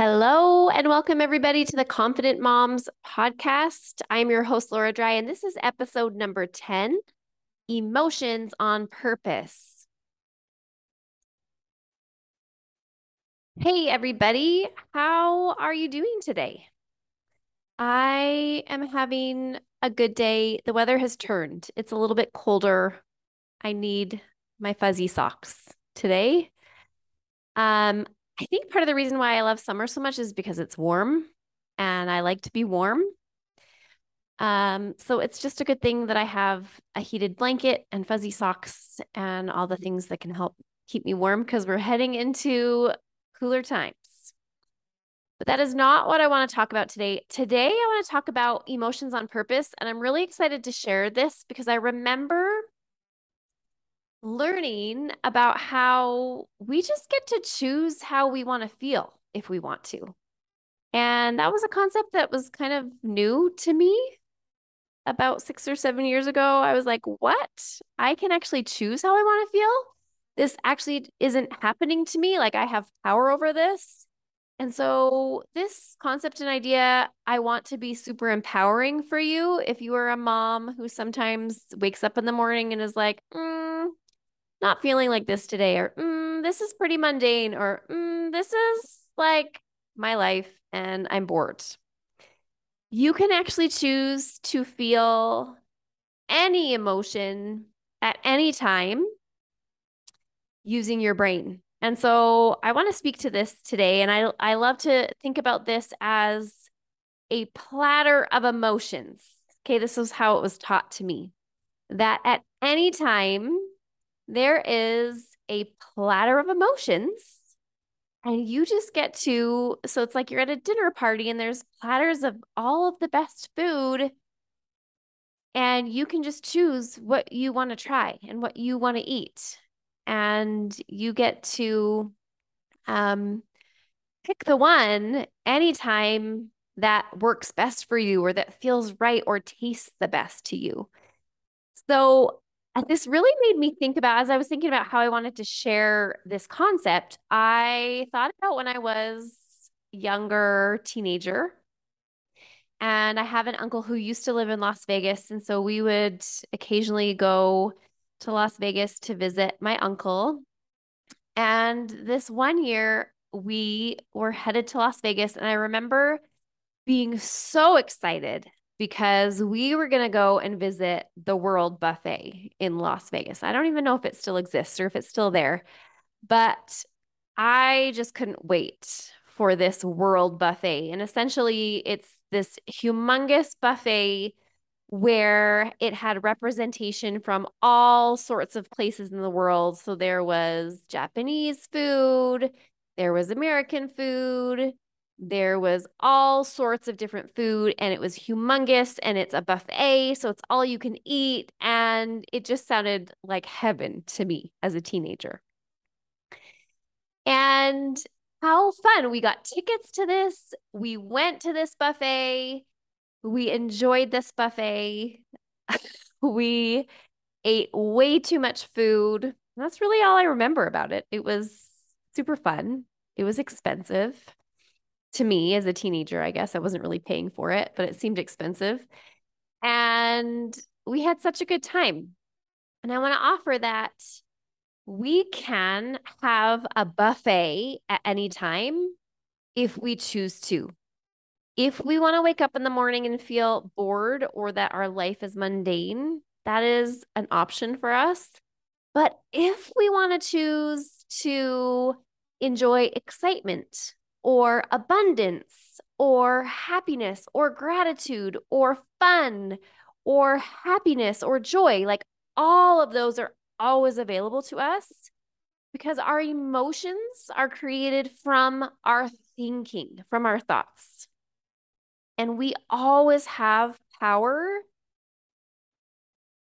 Hello and welcome everybody to the Confident Moms podcast. I'm your host, Laura Dry, and this is episode number 10 Emotions on Purpose. Hey, everybody, how are you doing today? I am having a good day. The weather has turned, it's a little bit colder. I need my fuzzy socks today. Um, I think part of the reason why I love summer so much is because it's warm and I like to be warm. Um, so it's just a good thing that I have a heated blanket and fuzzy socks and all the things that can help keep me warm because we're heading into cooler times. But that is not what I want to talk about today. Today, I want to talk about emotions on purpose. And I'm really excited to share this because I remember learning about how we just get to choose how we want to feel if we want to. And that was a concept that was kind of new to me about six or seven years ago. I was like, what? I can actually choose how I want to feel. This actually isn't happening to me. Like I have power over this. And so, this concept and idea, I want to be super empowering for you. If you are a mom who sometimes wakes up in the morning and is like, mm, not feeling like this today, or mm, this is pretty mundane, or mm, this is like my life and I'm bored. You can actually choose to feel any emotion at any time using your brain. And so I want to speak to this today. And I, I love to think about this as a platter of emotions. Okay, this is how it was taught to me that at any time there is a platter of emotions and you just get to so it's like you're at a dinner party and there's platters of all of the best food and you can just choose what you want to try and what you want to eat. And you get to um pick the one anytime that works best for you or that feels right or tastes the best to you. So and this really made me think about, as I was thinking about how I wanted to share this concept, I thought about when I was younger teenager. And I have an uncle who used to live in Las Vegas. And so we would occasionally go to Las Vegas to visit my uncle. And this one year, we were headed to Las Vegas. And I remember being so excited because we were going to go and visit the World Buffet in Las Vegas. I don't even know if it still exists or if it's still there, but I just couldn't wait for this World Buffet. And essentially, it's this humongous buffet where it had representation from all sorts of places in the world. So there was Japanese food, there was American food, there was all sorts of different food and it was humongous and it's a buffet. So it's all you can eat. And it just sounded like heaven to me as a teenager. And how fun. We got tickets to this. We went to this buffet. We enjoyed this buffet. we ate way too much food. That's really all I remember about it. It was super fun. It was expensive to me as a teenager, I guess. I wasn't really paying for it, but it seemed expensive. And we had such a good time. And I want to offer that we can have a buffet at any time if we choose to. If we want to wake up in the morning and feel bored or that our life is mundane, that is an option for us. But if we want to choose to enjoy excitement or abundance or happiness or gratitude or fun or happiness or joy. Like all of those are always available to us because our emotions are created from our thinking, from our thoughts. And we always have power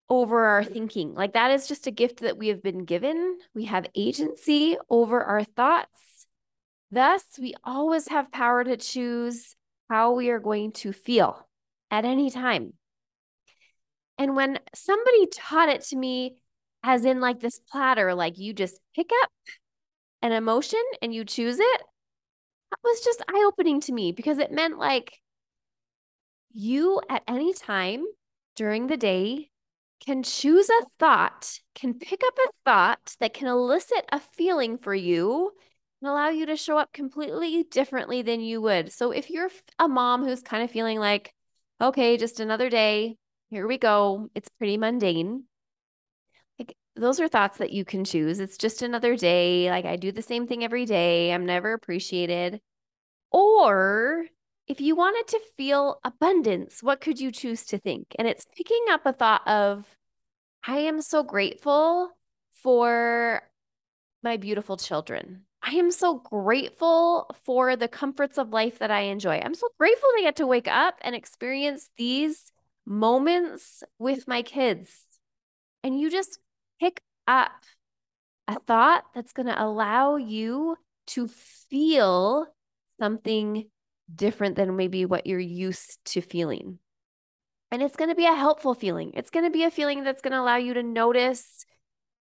over our thinking. Like that is just a gift that we have been given. We have agency over our thoughts Thus, we always have power to choose how we are going to feel at any time. And when somebody taught it to me, as in like this platter, like you just pick up an emotion and you choose it, that was just eye opening to me because it meant like you at any time during the day can choose a thought, can pick up a thought that can elicit a feeling for you and allow you to show up completely differently than you would. So if you're a mom who's kind of feeling like, okay, just another day, here we go, it's pretty mundane. Like those are thoughts that you can choose. It's just another day. Like I do the same thing every day. I'm never appreciated. Or if you wanted to feel abundance, what could you choose to think? And it's picking up a thought of, I am so grateful for my beautiful children. I am so grateful for the comforts of life that I enjoy. I'm so grateful to get to wake up and experience these moments with my kids. And you just pick up a thought that's going to allow you to feel something different than maybe what you're used to feeling. And it's going to be a helpful feeling. It's going to be a feeling that's going to allow you to notice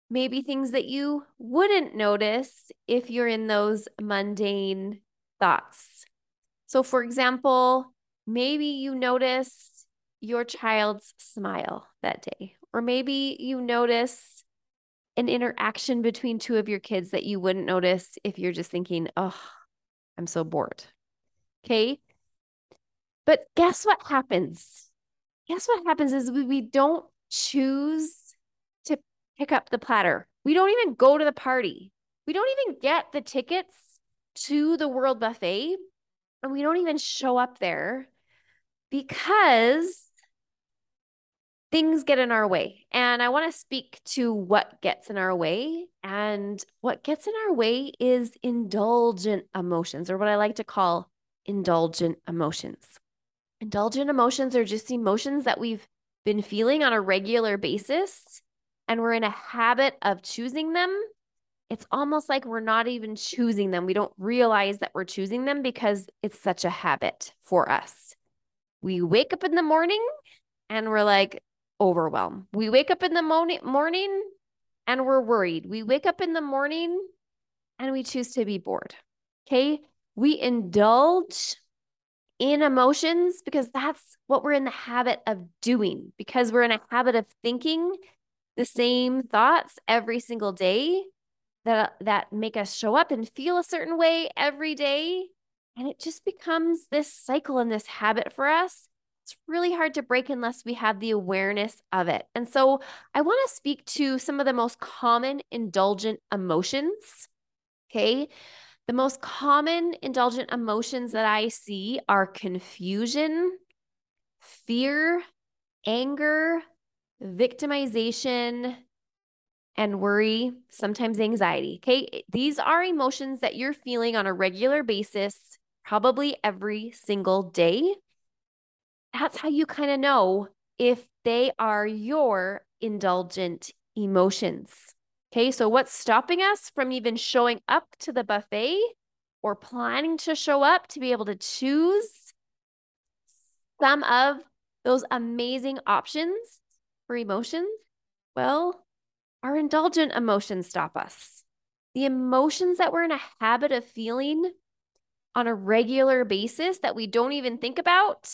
maybe things that you wouldn't notice if you're in those mundane thoughts. So, for example, maybe you notice your child's smile that day, or maybe you notice an interaction between two of your kids that you wouldn't notice if you're just thinking, oh, I'm so bored. Okay. But guess what happens? Guess what happens is we, we don't choose pick up the platter. We don't even go to the party. We don't even get the tickets to the World Buffet. And we don't even show up there because things get in our way. And I want to speak to what gets in our way. And what gets in our way is indulgent emotions, or what I like to call indulgent emotions. Indulgent emotions are just emotions that we've been feeling on a regular basis and we're in a habit of choosing them. It's almost like we're not even choosing them. We don't realize that we're choosing them because it's such a habit for us. We wake up in the morning and we're like overwhelmed. We wake up in the morning and we're worried. We wake up in the morning and we choose to be bored. Okay we indulge in emotions because that's what we're in the habit of doing, because we're in a habit of thinking the same thoughts every single day that, that make us show up and feel a certain way every day. And it just becomes this cycle and this habit for us. It's really hard to break unless we have the awareness of it. And so I want to speak to some of the most common indulgent emotions. Okay. The most common indulgent emotions that I see are confusion, fear, anger, victimization, and worry, sometimes anxiety. Okay. These are emotions that you're feeling on a regular basis, probably every single day. That's how you kind of know if they are your indulgent emotions. Okay, so what's stopping us from even showing up to the buffet or planning to show up to be able to choose some of those amazing options for emotions? Well, our indulgent emotions stop us. The emotions that we're in a habit of feeling on a regular basis that we don't even think about,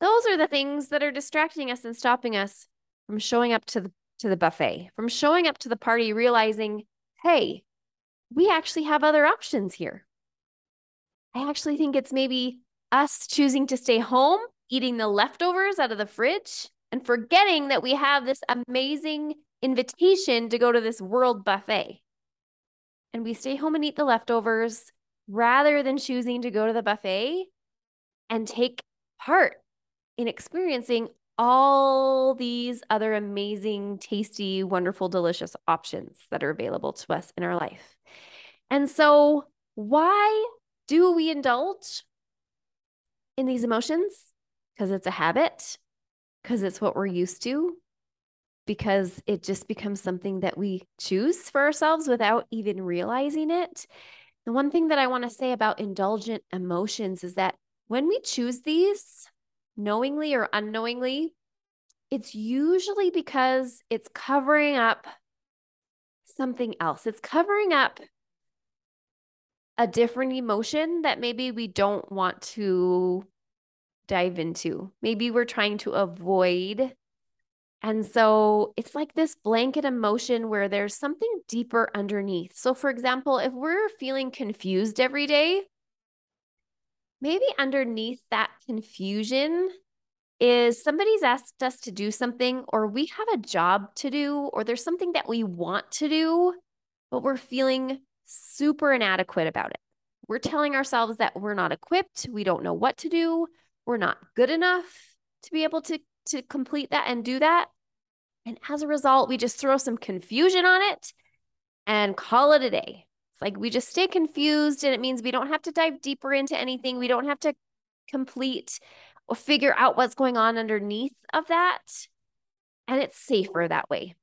those are the things that are distracting us and stopping us from showing up to the to the buffet, from showing up to the party, realizing, hey, we actually have other options here. I actually think it's maybe us choosing to stay home, eating the leftovers out of the fridge, and forgetting that we have this amazing invitation to go to this world buffet. And we stay home and eat the leftovers rather than choosing to go to the buffet and take part in experiencing all these other amazing, tasty, wonderful, delicious options that are available to us in our life. And so, why do we indulge in these emotions? Because it's a habit, because it's what we're used to, because it just becomes something that we choose for ourselves without even realizing it. The one thing that I want to say about indulgent emotions is that when we choose these, knowingly or unknowingly, it's usually because it's covering up something else. It's covering up a different emotion that maybe we don't want to dive into. Maybe we're trying to avoid. And so it's like this blanket emotion where there's something deeper underneath. So, for example, if we're feeling confused every day, maybe underneath that confusion is somebody's asked us to do something, or we have a job to do, or there's something that we want to do, but we're feeling super inadequate about it. We're telling ourselves that we're not equipped, we don't know what to do, we're not good enough to be able to, to complete that and do that. And as a result, we just throw some confusion on it and call it a day. It's like we just stay confused, and it means we don't have to dive deeper into anything. We don't have to complete or figure out what's going on underneath of that. And it's safer that way.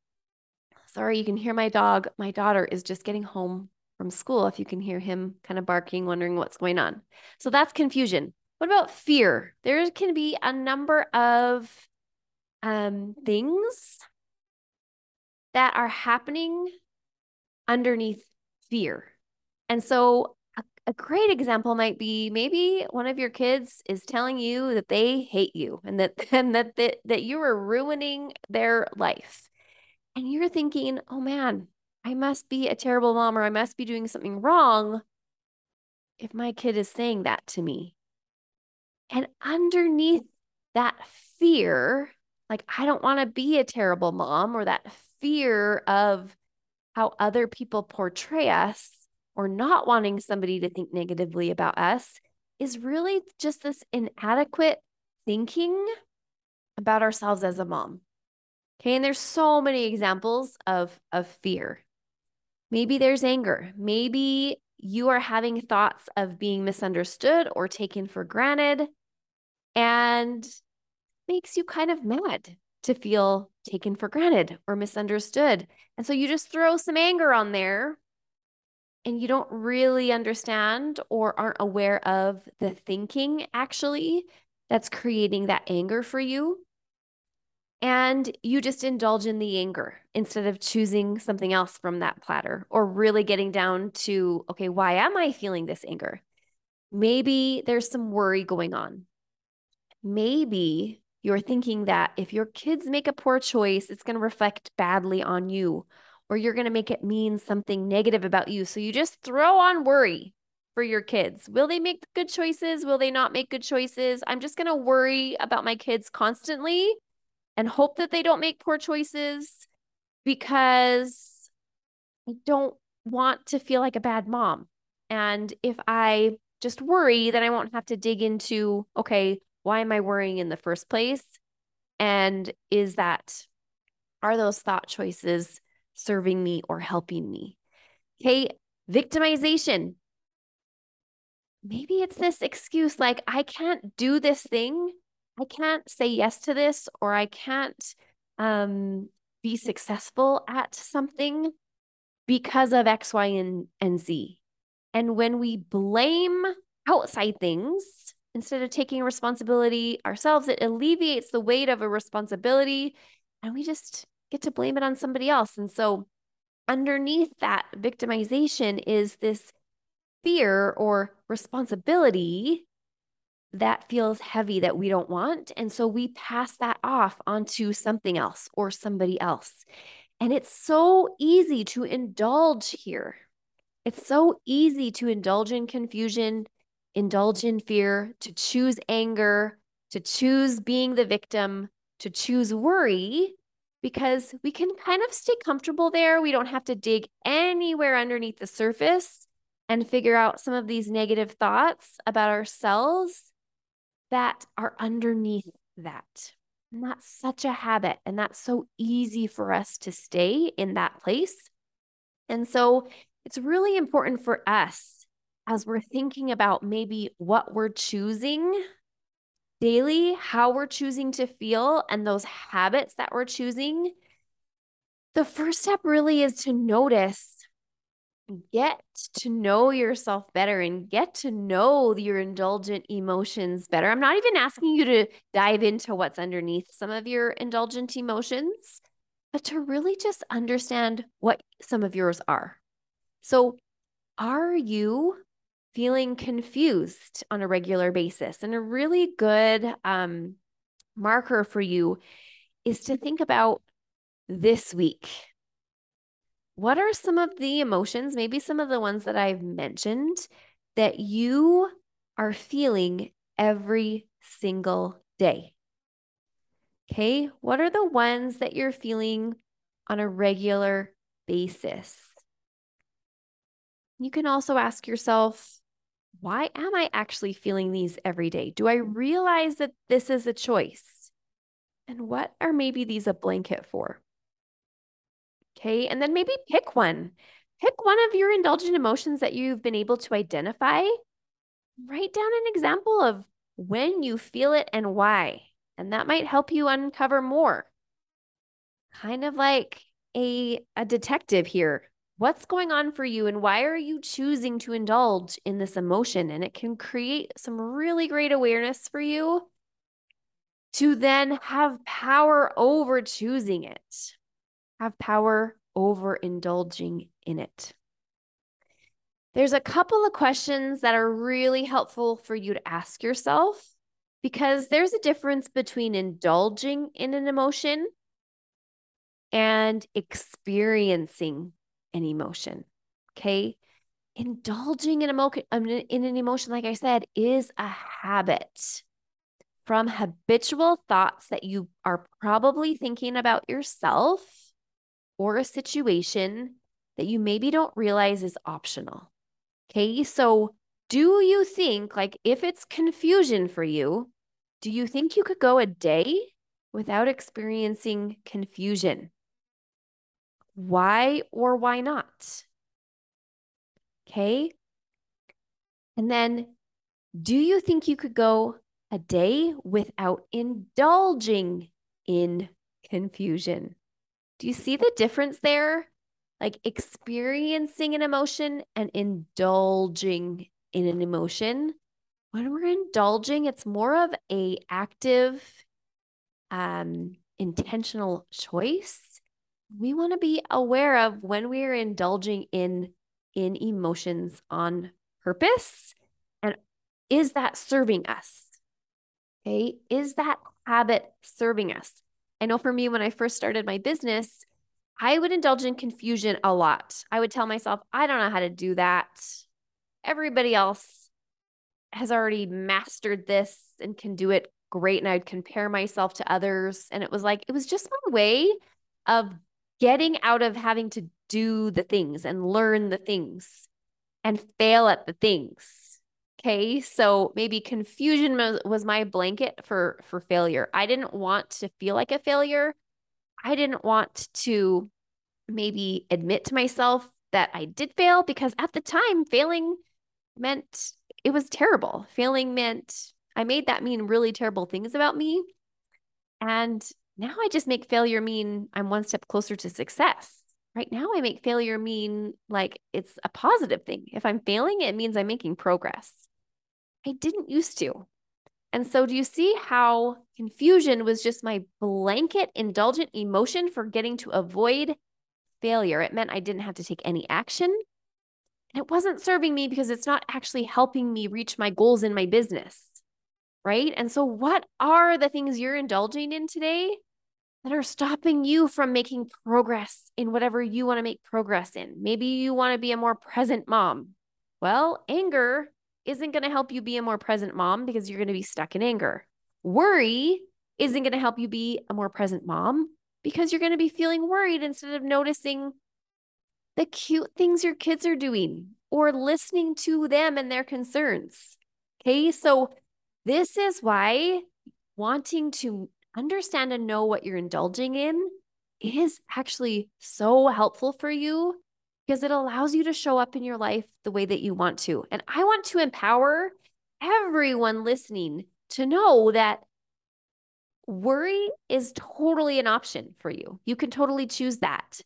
Sorry, you can hear my dog. My daughter is just getting home from school. If you can hear him kind of barking, wondering what's going on. So that's confusion. What about fear? There can be a number of um, things that are happening underneath fear. And so a, a great example might be maybe one of your kids is telling you that they hate you and that and that that, that you are ruining their life. And you're thinking, "Oh man, I must be a terrible mom or I must be doing something wrong if my kid is saying that to me." And underneath that fear, like I don't want to be a terrible mom or that fear of how other people portray us or not wanting somebody to think negatively about us is really just this inadequate thinking about ourselves as a mom. Okay. And there's so many examples of, of fear. Maybe there's anger. Maybe you are having thoughts of being misunderstood or taken for granted and makes you kind of mad to feel taken for granted or misunderstood. And so you just throw some anger on there and you don't really understand or aren't aware of the thinking actually that's creating that anger for you. And you just indulge in the anger instead of choosing something else from that platter or really getting down to, okay, why am I feeling this anger? Maybe there's some worry going on. Maybe you're thinking that if your kids make a poor choice, it's going to reflect badly on you, or you're going to make it mean something negative about you. So you just throw on worry for your kids. Will they make good choices? Will they not make good choices? I'm just going to worry about my kids constantly and hope that they don't make poor choices because I don't want to feel like a bad mom. And if I just worry, then I won't have to dig into, okay, why am I worrying in the first place? And is that, are those thought choices serving me or helping me? Okay, victimization. Maybe it's this excuse like, I can't do this thing. I can't say yes to this, or I can't um, be successful at something because of X, Y, and, and Z. And when we blame outside things, instead of taking responsibility ourselves, it alleviates the weight of a responsibility and we just get to blame it on somebody else. And so, underneath that victimization is this fear or responsibility that feels heavy that we don't want. And so, we pass that off onto something else or somebody else. And it's so easy to indulge here. It's so easy to indulge in confusion, indulge in fear, to choose anger, to choose being the victim, to choose worry, because we can kind of stay comfortable there. We don't have to dig anywhere underneath the surface and figure out some of these negative thoughts about ourselves that are underneath that. And that's such a habit. And that's so easy for us to stay in that place. And so it's really important for us as we're thinking about maybe what we're choosing daily, how we're choosing to feel, and those habits that we're choosing, the first step really is to notice, get to know yourself better and get to know your indulgent emotions better. I'm not even asking you to dive into what's underneath some of your indulgent emotions, but to really just understand what some of yours are. So, are you feeling confused on a regular basis. And a really good um, marker for you is to think about this week. What are some of the emotions, maybe some of the ones that I've mentioned, that you are feeling every single day? Okay, what are the ones that you're feeling on a regular basis? You can also ask yourself, why am I actually feeling these every day? Do I realize that this is a choice? And what are maybe these a blanket for? Okay, and then maybe pick one. Pick one of your indulgent emotions that you've been able to identify. Write down an example of when you feel it and why. And that might help you uncover more. Kind of like a, a detective here. What's going on for you and why are you choosing to indulge in this emotion? And it can create some really great awareness for you to then have power over choosing it, have power over indulging in it. There's a couple of questions that are really helpful for you to ask yourself because there's a difference between indulging in an emotion and experiencing an emotion. Okay. Indulging in, emo- um, in an emotion, like I said, is a habit from habitual thoughts that you are probably thinking about yourself or a situation that you maybe don't realize is optional. Okay. So, do you think, like, if it's confusion for you, do you think you could go a day without experiencing confusion? Why or why not? Okay. And then, do you think you could go a day without indulging in confusion? Do you see the difference there? like experiencing an emotion and indulging in an emotion. When we're indulging, it's more of a active, um, intentional choice. We want to be aware of when we are indulging in in emotions on purpose and is that serving us? Okay, is that habit serving us? I know for me, when I first started my business, I would indulge in confusion a lot. I would tell myself, I don't know how to do that. Everybody else has already mastered this and can do it great. And I'd compare myself to others. And it was like, it was just my way of getting out of having to do the things and learn the things and fail at the things. Okay. So maybe confusion was my blanket for for failure. I didn't want to feel like a failure. I didn't want to maybe admit to myself that I did fail because at the time, failing meant it was terrible. Failing meant I made that mean really terrible things about me. And now I just make failure mean I'm one step closer to success. Right now, I make failure mean like it's a positive thing. If I'm failing, it means I'm making progress. I didn't used to. And so, do you see how confusion was just my blanket indulgent emotion for getting to avoid failure? It meant I didn't have to take any action. And it wasn't serving me because it's not actually helping me reach my goals in my business. Right. And so, what are the things you're indulging in today that are stopping you from making progress in whatever you want to make progress in? Maybe you want to be a more present mom. Well, anger isn't going to help you be a more present mom because you're going to be stuck in anger. Worry isn't going to help you be a more present mom because you're going to be feeling worried instead of noticing the cute things your kids are doing or listening to them and their concerns. Okay. So, this is why wanting to understand and know what you're indulging in is actually so helpful for you because it allows you to show up in your life the way that you want to. And I want to empower everyone listening to know that worry is totally an option for you. You can totally choose that.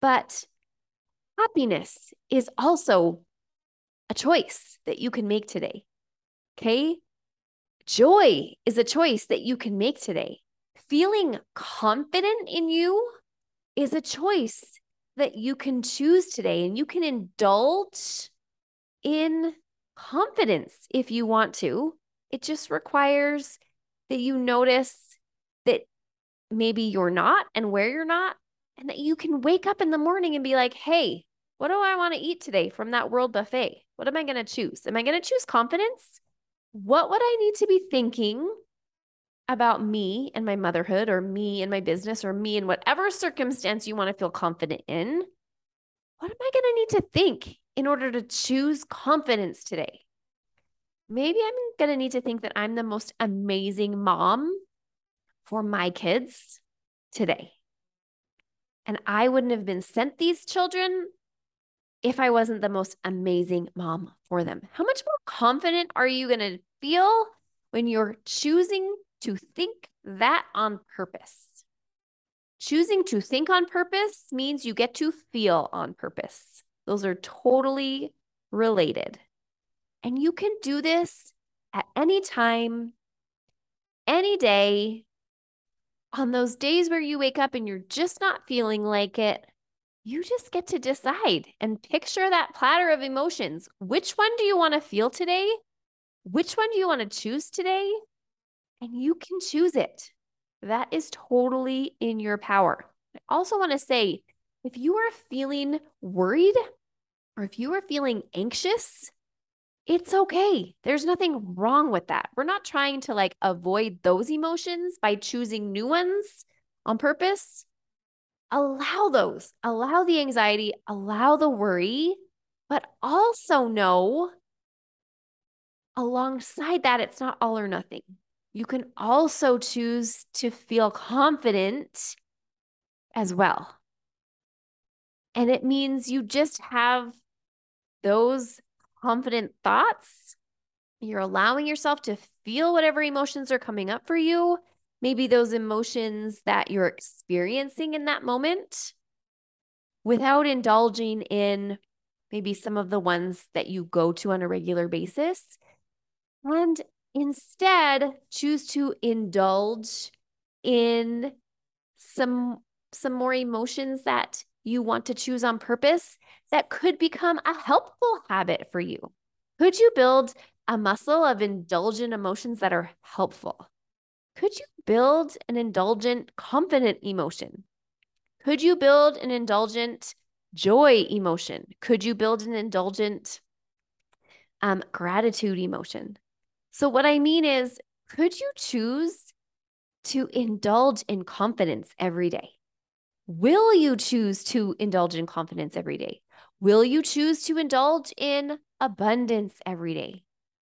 But happiness is also a choice that you can make today. Okay. Joy is a choice that you can make today. Feeling confident in you is a choice that you can choose today and you can indulge in confidence if you want to. It just requires that you notice that maybe you're not and where you're not, and that you can wake up in the morning and be like, hey, what do I want to eat today from that world buffet? What am I going to choose? Am I going to choose confidence? What would I need to be thinking about me and my motherhood, or me and my business, or me in whatever circumstance you want to feel confident in? What am I going to need to think in order to choose confidence today? Maybe I'm going to need to think that I'm the most amazing mom for my kids today. And I wouldn't have been sent these children if I wasn't the most amazing mom for them. How much more confident are you going to feel when you're choosing to think that on purpose? Choosing to think on purpose means you get to feel on purpose. Those are totally related. And you can do this at any time, any day. On those days where you wake up and you're just not feeling like it, you just get to decide and picture that platter of emotions. Which one do you want to feel today? Which one do you want to choose today? And you can choose it. That is totally in your power. I also want to say if you are feeling worried or if you are feeling anxious, it's okay. There's nothing wrong with that. We're not trying to like avoid those emotions by choosing new ones on purpose. Allow those, allow the anxiety, allow the worry, but also know alongside that, it's not all or nothing. You can also choose to feel confident as well. And it means you just have those confident thoughts. You're allowing yourself to feel whatever emotions are coming up for you. Maybe those emotions that you're experiencing in that moment without indulging in maybe some of the ones that you go to on a regular basis. And instead, choose to indulge in some some more emotions that you want to choose on purpose that could become a helpful habit for you? Could you build a muscle of indulgent emotions that are helpful? Could you build an indulgent, confident emotion? Could you build an indulgent joy emotion? Could you build an indulgent um, gratitude emotion? So, what I mean is, could you choose to indulge in confidence every day? Will you choose to indulge in confidence every day? Will you choose to indulge in abundance every day?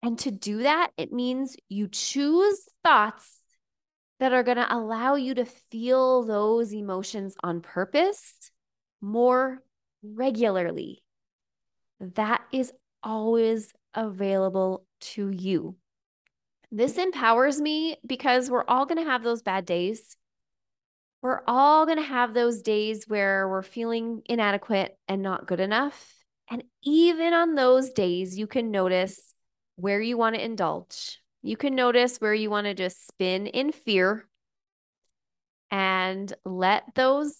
And to do that, it means you choose thoughts that are going to allow you to feel those emotions on purpose more regularly. That is always available to you. This mm. empowers me because we're all going to have those bad days. We're all going to have those days where we're feeling inadequate and not good enough. And even on those days, you can notice where you want to indulge. You can notice where you want to just spin in fear and let those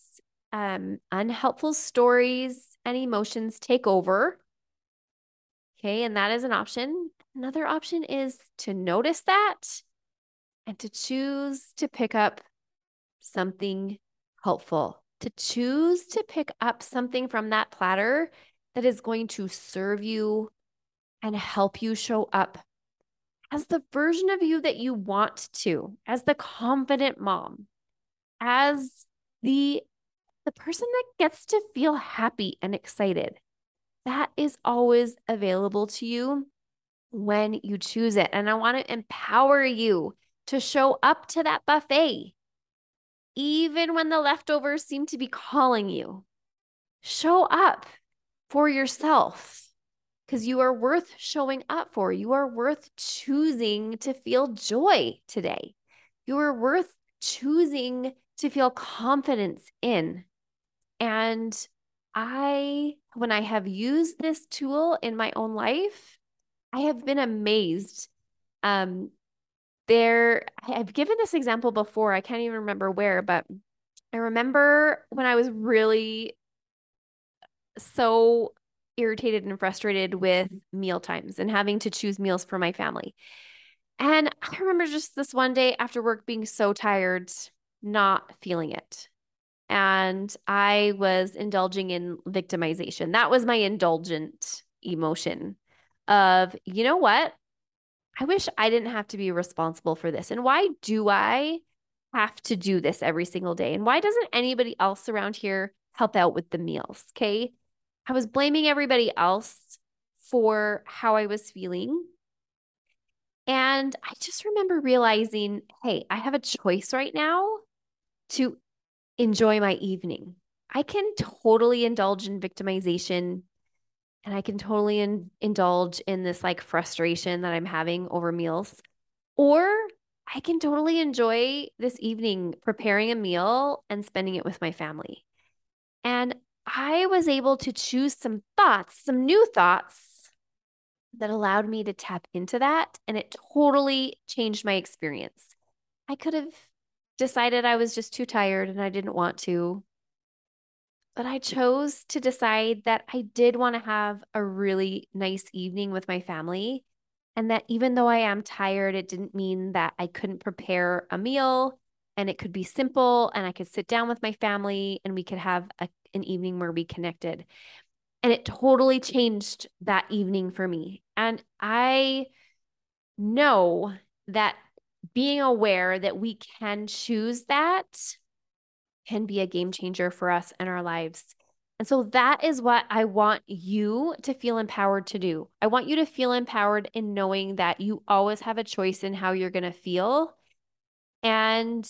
um, unhelpful stories and emotions take over. Okay, and that is an option. Another option is to notice that and to choose to pick up something helpful, to choose to pick up something from that platter that is going to serve you and help you show up as the version of you that you want to, as the confident mom, as the the person that gets to feel happy and excited. That is always available to you when you choose it. And I want to empower you to show up to that buffet even when the leftovers seem to be calling you. Show up for yourself because you are worth showing up for. You are worth choosing to feel joy today. You are worth choosing to feel confidence in. And I, when I have used this tool in my own life, I have been amazed um, there I've given this example before. I can't even remember where, but I remember when I was really so irritated and frustrated with mm-hmm. meal times and having to choose meals for my family. And I remember just this one day after work being so tired, not feeling it. And I was indulging in victimization. That was my indulgent emotion of, you know what? I wish I didn't have to be responsible for this. And why do I have to do this every single day? And why doesn't anybody else around here help out with the meals? Okay. I was blaming everybody else for how I was feeling. And I just remember realizing, hey, I have a choice right now to enjoy my evening. I can totally indulge in victimization and I can totally in- indulge in this like frustration that I'm having over meals. Or I can totally enjoy this evening preparing a meal and spending it with my family. And I was able to choose some thoughts, some new thoughts that allowed me to tap into that. And it totally changed my experience. I could have decided I was just too tired and I didn't want to. But I chose to decide that I did want to have a really nice evening with my family. And that even though I am tired, it didn't mean that I couldn't prepare a meal and it could be simple and I could sit down with my family and we could have a, an evening where we connected. And it totally changed that evening for me. And I know that being aware that we can choose that can be a game changer for us and our lives. And so that is what I want you to feel empowered to do. I want you to feel empowered in knowing that you always have a choice in how you're going to feel. And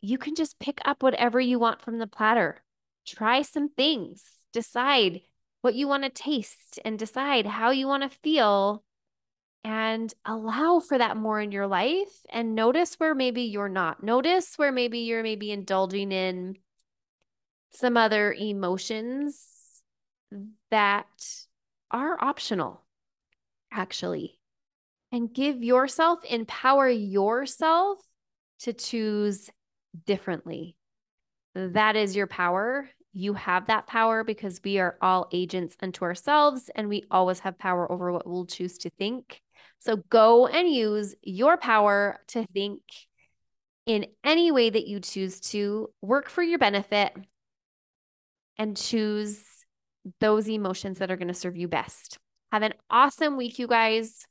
you can just pick up whatever you want from the platter. Try some things, decide what you want to taste, and decide how you want to feel and allow for that more in your life and notice where maybe you're not. Notice where maybe you're maybe indulging in some other emotions that are optional, actually. And give yourself, empower yourself to choose differently. That is your power. You have that power because we are all agents unto ourselves and we always have power over what we'll choose to think. So go and use your power to think in any way that you choose to work for your benefit and choose those emotions that are going to serve you best. Have an awesome week, you guys.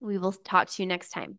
We will talk to you next time.